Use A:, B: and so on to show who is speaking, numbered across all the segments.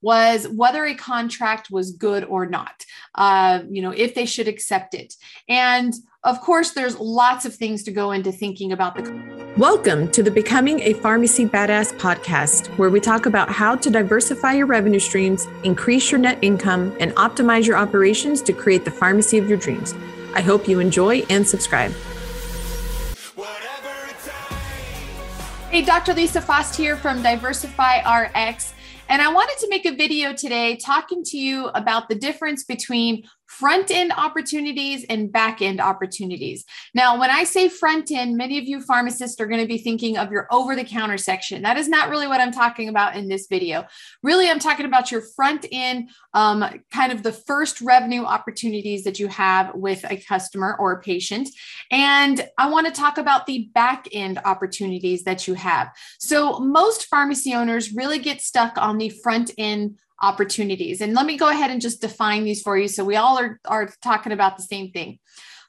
A: was whether a contract was good or not, uh, you know, if they should accept it. And of course, there's lots of things to go into thinking about the.
B: Welcome to the Becoming a Pharmacy Badass podcast, where we talk about how to diversify your revenue streams, increase your net income, and optimize your operations to create the pharmacy of your dreams. I hope you enjoy and subscribe.
A: Hey, Dr. Lisa Faast here from Diversify RX. And I wanted to make a video today talking to you about the difference between front end opportunities and back end opportunities. Now, when I say front end, many of you pharmacists are going to be thinking of your over the counter section. That is not really what I'm talking about in this video. Really, I'm talking about your front end, um, kind of the first revenue opportunities that you have with a customer or a patient. And I want to talk about the back end opportunities that you have. So, most pharmacy owners really get stuck on the front end opportunities. And let me go ahead and just define these for you so we all are, are talking about the same thing.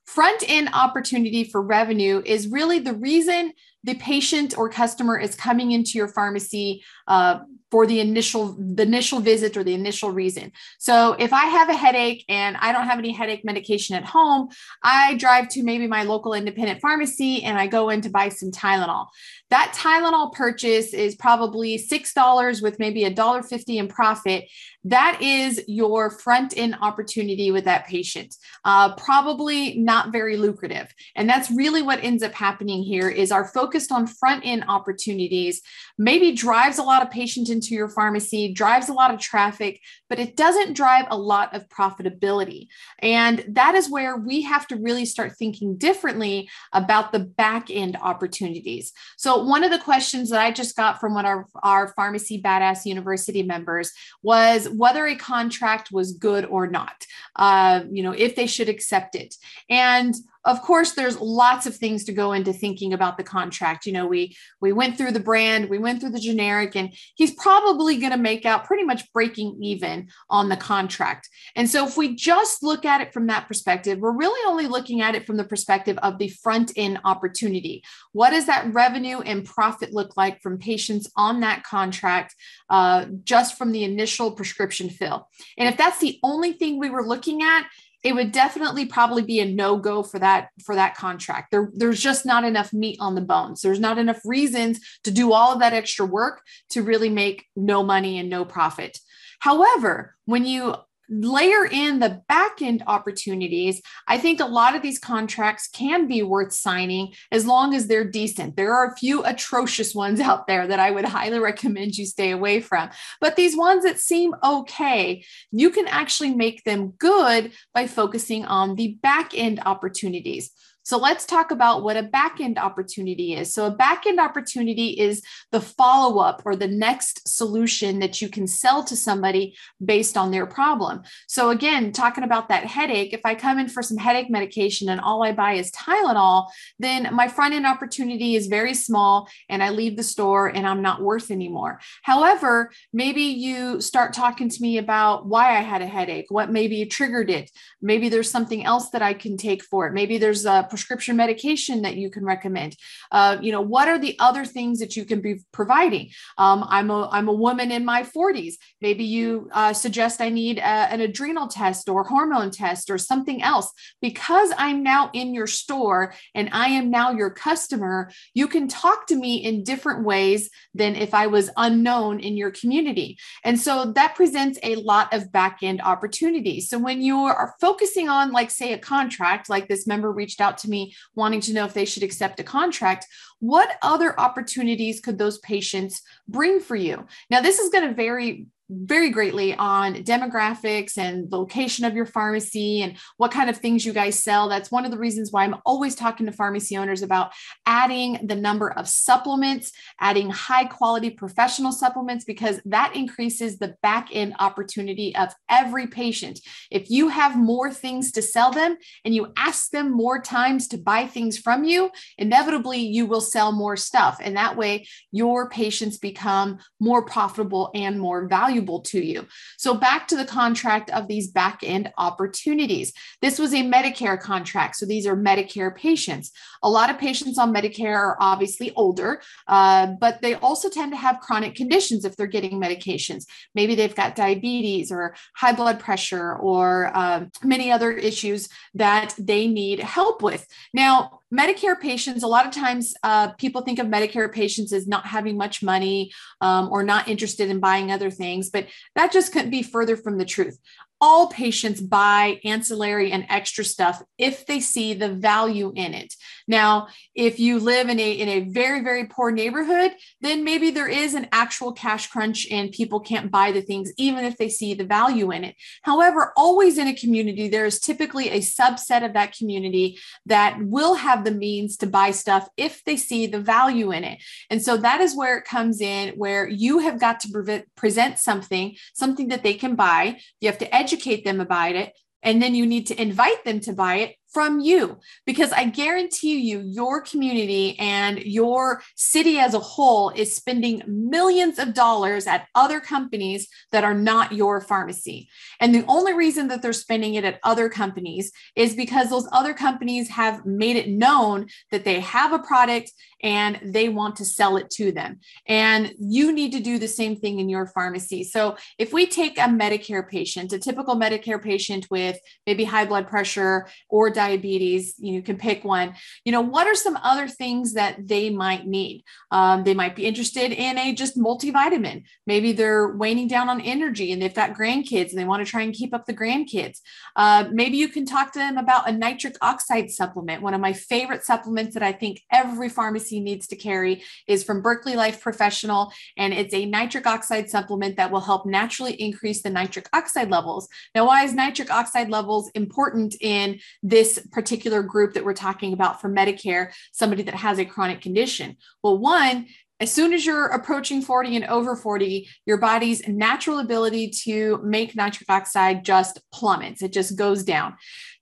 A: Front end opportunity for revenue is really the reason the patient or customer is coming into your pharmacy uh, for the initial the initial visit or the initial reason. So if I have a headache and I don't have any headache medication at home, I drive to maybe my local independent pharmacy and I go in to buy some Tylenol. That Tylenol purchase is probably $6 with maybe a dollar 50 in profit. That is your front end opportunity with that patient. Uh, probably not very lucrative. And that's really what ends up happening here is our focus on front end opportunities maybe drives a lot of patients into your pharmacy, drives a lot of traffic, but it doesn't drive a lot of profitability. And that is where we have to really start thinking differently about the back end opportunities. So, one of the questions that I just got from one of our Pharmacy Badass University members was whether a contract was good or not, uh, you know, if they should accept it. And of course there's lots of things to go into thinking about the contract. You know we we went through the brand we went through the generic and he's probably going to make out pretty much breaking even on the contract. And so if we just look at it from that perspective we're really only looking at it from the perspective of the front end opportunity. What does that revenue and profit look like from patients on that contract uh, just from the initial prescription fill? And if that's the only thing we were looking at it would definitely probably be a no-go for that for that contract. There, there's just not enough meat on the bones. There's not enough reasons to do all of that extra work to really make no money and no profit. However, when you layer in the back end opportunities, I think a lot of these contracts can be worth signing as long as they're decent. There are a few atrocious ones out there that I would highly recommend you stay away from. But these ones that seem okay, you can actually make them good by focusing on the back end opportunities. So let's talk about what a backend opportunity is. So a backend opportunity is the follow up or the next solution that you can sell to somebody based on their problem. So again, talking about that headache, if I come in for some headache medication and all I buy is Tylenol, then my front end opportunity is very small and I leave the store and I'm not worth anymore. However, maybe you start talking to me about why I had a headache, what maybe triggered it. Maybe there's something else that I can take for it. Maybe there's a prescription medication that you can recommend? Uh, you know, what are the other things that you can be providing? Um, I'm a I'm a woman in my 40s. Maybe you uh, suggest I need a, an adrenal test or hormone test or something else. Because I'm now in your store and I am now your customer, you can talk to me in different ways than if I was unknown in your community. And so that presents a lot of back end opportunities. So when you are focusing on, like, say, a contract, like this member reached out me wanting to know if they should accept a contract, what other opportunities could those patients bring for you? Now, this is going to vary very greatly on demographics and location of your pharmacy and what kind of things you guys sell. That's one of the reasons why I'm always talking to pharmacy owners about adding the number of supplements, adding high quality professional supplements, because that increases the back end opportunity of every patient. If you have more things to sell them and you ask them more times to buy things from you, inevitably you will sell more stuff. And that way your patients become more profitable and more valuable valuable to you. So, back to the contract of these back end opportunities. This was a Medicare contract. So, these are Medicare patients. A lot of patients on Medicare are obviously older, uh, but they also tend to have chronic conditions if they're getting medications. Maybe they've got diabetes or high blood pressure or um, many other issues that they need help with. Now, Medicare patients, a lot of times uh, people think of Medicare patients as not having much money um, or not interested in buying other things, but that just couldn't be further from the truth all patients buy ancillary and extra stuff if they see the value in it. Now, if you live in a in a very very poor neighborhood, then maybe there is an actual cash crunch and people can't buy the things even if they see the value in it. However, always in a community there is typically a subset of that community that will have the means to buy stuff if they see the value in it. And so that is where it comes in where you have got to pre- present something, something that they can buy. You have to educate educate them about it and then you need to invite them to buy it from you because I guarantee you, your community and your city as a whole is spending millions of dollars at other companies that are not your pharmacy. And the only reason that they're spending it at other companies is because those other companies have made it known that they have a product and they want to sell it to them. And you need to do the same thing in your pharmacy. So if we take a Medicare patient, a typical Medicare patient with maybe high blood pressure or diabetes, you can pick one. You know, what are some other things that they might need? Um, they might be interested in a just multivitamin. Maybe they're waning down on energy and they've got grandkids and they want to try and keep up the grandkids. Uh, maybe you can talk to them about a nitric oxide supplement. One of my favorite supplements that I think every pharmacy needs to carry is from Berkeley Life Professional, and it's a nitric oxide supplement that will help naturally increase the nitric oxide levels. Now, why is nitric oxide levels important in this this particular group that we're talking about for Medicare, somebody that has a chronic condition? Well, one, as soon as you're approaching 40 and over 40, your body's natural ability to make nitric oxide just plummets, it just goes down.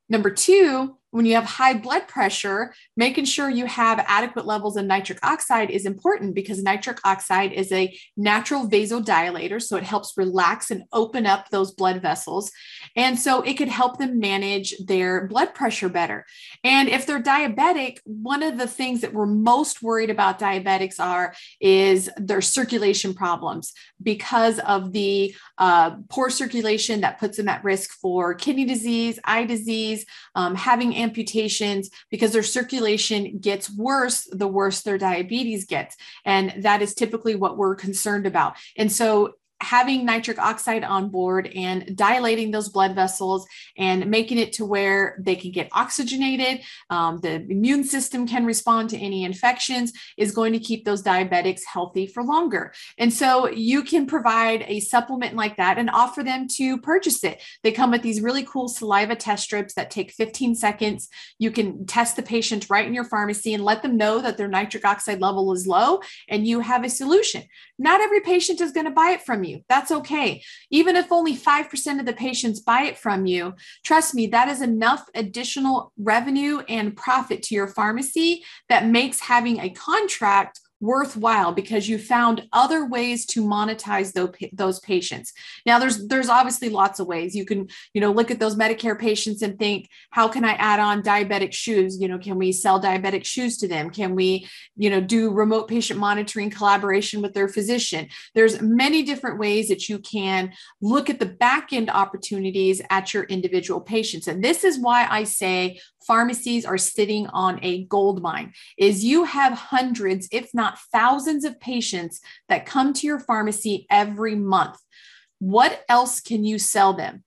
A: Number two, when you have high blood pressure, making sure you have adequate levels of nitric oxide is important because nitric oxide is a natural vasodilator. So it helps relax and open up those blood vessels. And so it could help them manage their blood pressure better. And if they're diabetic, one of the things that we're most worried about diabetics are is their circulation problems because of the uh, poor circulation that puts them at risk for kidney disease, eye disease, um, having amputations because their circulation gets worse the worse their diabetes gets. And that is typically what we're concerned about. And so having nitric oxide on board and dilating those blood vessels and making it to where they can get oxygenated, um, the immune system can respond to any infections, is going to keep those diabetics healthy for longer. And so you can provide a supplement like that and offer them to purchase it. They come with these really cool saliva test strips that take 15 seconds. You can test the patient right in your pharmacy and let them know that their nitric oxide level is low, and you have a solution. Not every patient is going to buy it from you. That's okay. Even if only 5% of the patients buy it from you, trust me, that is enough additional revenue and profit to your pharmacy that makes having a contract worthwhile because you found other ways to monetize those, those patients. Now there's there's obviously lots of ways. You can you know look at those medicare patients and think how can i add on diabetic shoes? You know can we sell diabetic shoes to them? Can we you know do remote patient monitoring collaboration with their physician? There's many different ways that you can look at the back end opportunities at your individual patients. And this is why i say pharmacies are sitting on a gold mine is you have hundreds if not thousands of patients that come to your pharmacy every month. What else can you sell them?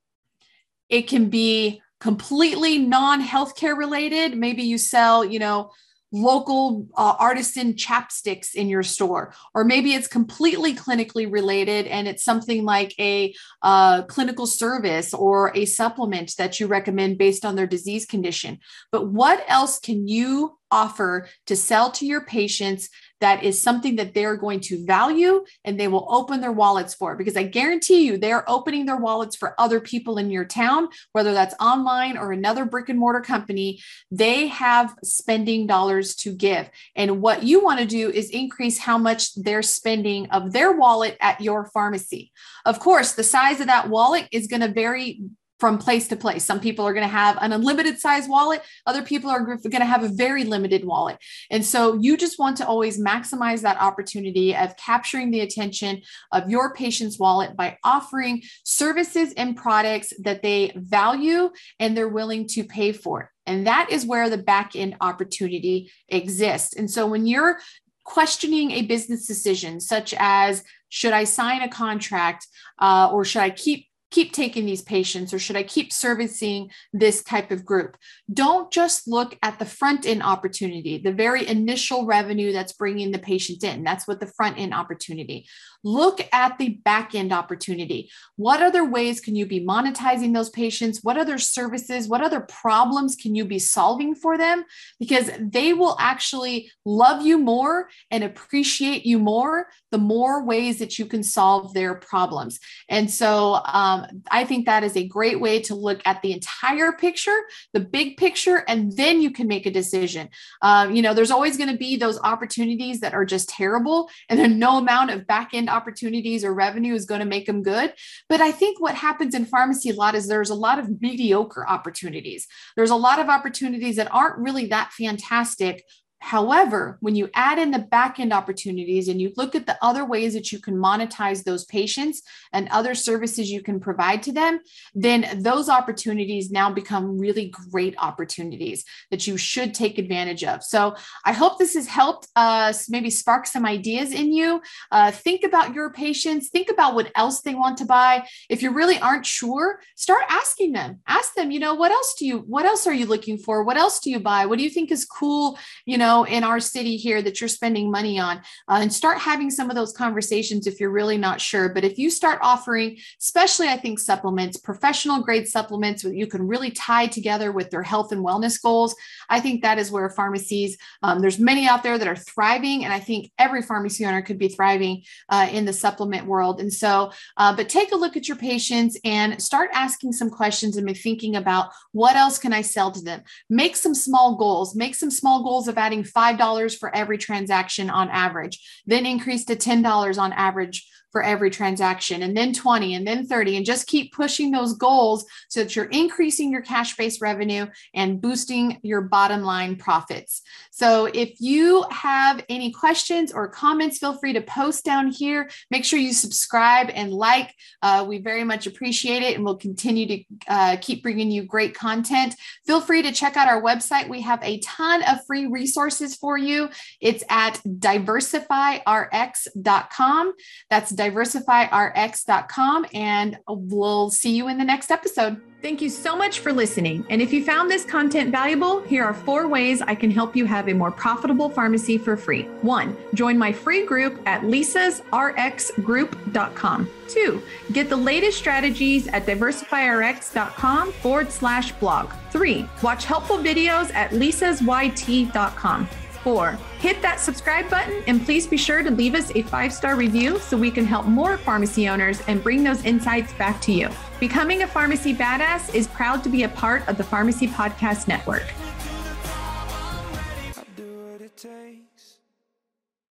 A: It can be completely non-healthcare related. Maybe you sell you know local uh, artisan chapsticks in your store or maybe it's completely clinically related and it's something like a uh, clinical service or a supplement that you recommend based on their disease condition. But what else can you offer to sell to your patients that is something that they're going to value and they will open their wallets for because I guarantee you they're opening their wallets for other people in your town, whether that's online or another brick and mortar company. They have spending dollars to give. And what you want to do is increase how much they're spending of their wallet at your pharmacy. Of course, the size of that wallet is going to vary from place to place. Some people are going to have an unlimited size wallet. Other people are going to have a very limited wallet. And so you just want to always maximize that opportunity of capturing the attention of your patient's wallet by offering services and products that they value and they're willing to pay for. And that is where the back end opportunity exists. And so when you're questioning a business decision, such as should I sign a contract uh, or should I keep keep taking these patients or should I keep servicing this type of group? Don't just look at the front end opportunity, the very initial revenue that's bringing the patient in. That's what the front end opportunity. Look at the back end opportunity. What other ways can you be monetizing those patients? What other services, what other problems can you be solving for them? Because they will actually love you more and appreciate you more the more ways that you can solve their problems. And so um, I think that is a great way to look at the entire picture, the big picture, and then you can make a decision. Um, you know, there's always going to be those opportunities that are just terrible, and then no amount of back end opportunities or revenue is going to make them good. But I think what happens in pharmacy a lot is there's a lot of mediocre opportunities. There's a lot of opportunities that aren't really that fantastic, However, when you add in the back end opportunities and you look at the other ways that you can monetize those patients and other services you can provide to them, then those opportunities now become really great opportunities that you should take advantage of. So I hope this has helped uh, maybe spark some ideas in you. Uh, think about your patients, think about what else they want to buy. If you really aren't sure, start asking them. Ask them, you know, what else do you, what else are you looking for? What else do you buy? What do you think is cool? You know, know in our city here that you're spending money on uh, and start having some of those conversations if you're really not sure. But if you start offering especially i think supplements professional grade supplements that you can really tie together with their health and wellness goals i think that is where pharmacies um, there's many out there that are thriving and i think every pharmacy owner could be thriving uh, in the supplement world. And so uh, but take a look at your patients and start asking some questions and be thinking about what else can i sell to them? Make some small goals make some small goals of adding $5 for every transaction on average, then increase to $10 on average for every transaction, and then 20, and then 30, and just keep pushing those goals so that you're increasing your cash based revenue and boosting your bottom line profits. So, if you have any questions or comments, feel free to post down here. Make sure you subscribe and like. Uh, we very much appreciate it, and we'll continue to uh, keep bringing you great content. Feel free to check out our website. We have a ton of free resources for you. It's at diversifyrx.com. That's diversifyrx.com, and we'll see you in the next episode.
B: Thank you so much for listening. And if you found this content valuable, here are four ways I can help you have a more profitable pharmacy for free. One, join my free group at lisasrxgroup.com. Two, get the latest strategies at diversifyrx.com forward slash blog. Three, watch helpful videos at lisasyt.com. Four, hit that subscribe button and please be sure to leave us a five star review so we can help more pharmacy owners and bring those insights back to you. Becoming a Pharmacy Badass is proud to be a part of the Pharmacy Podcast Network.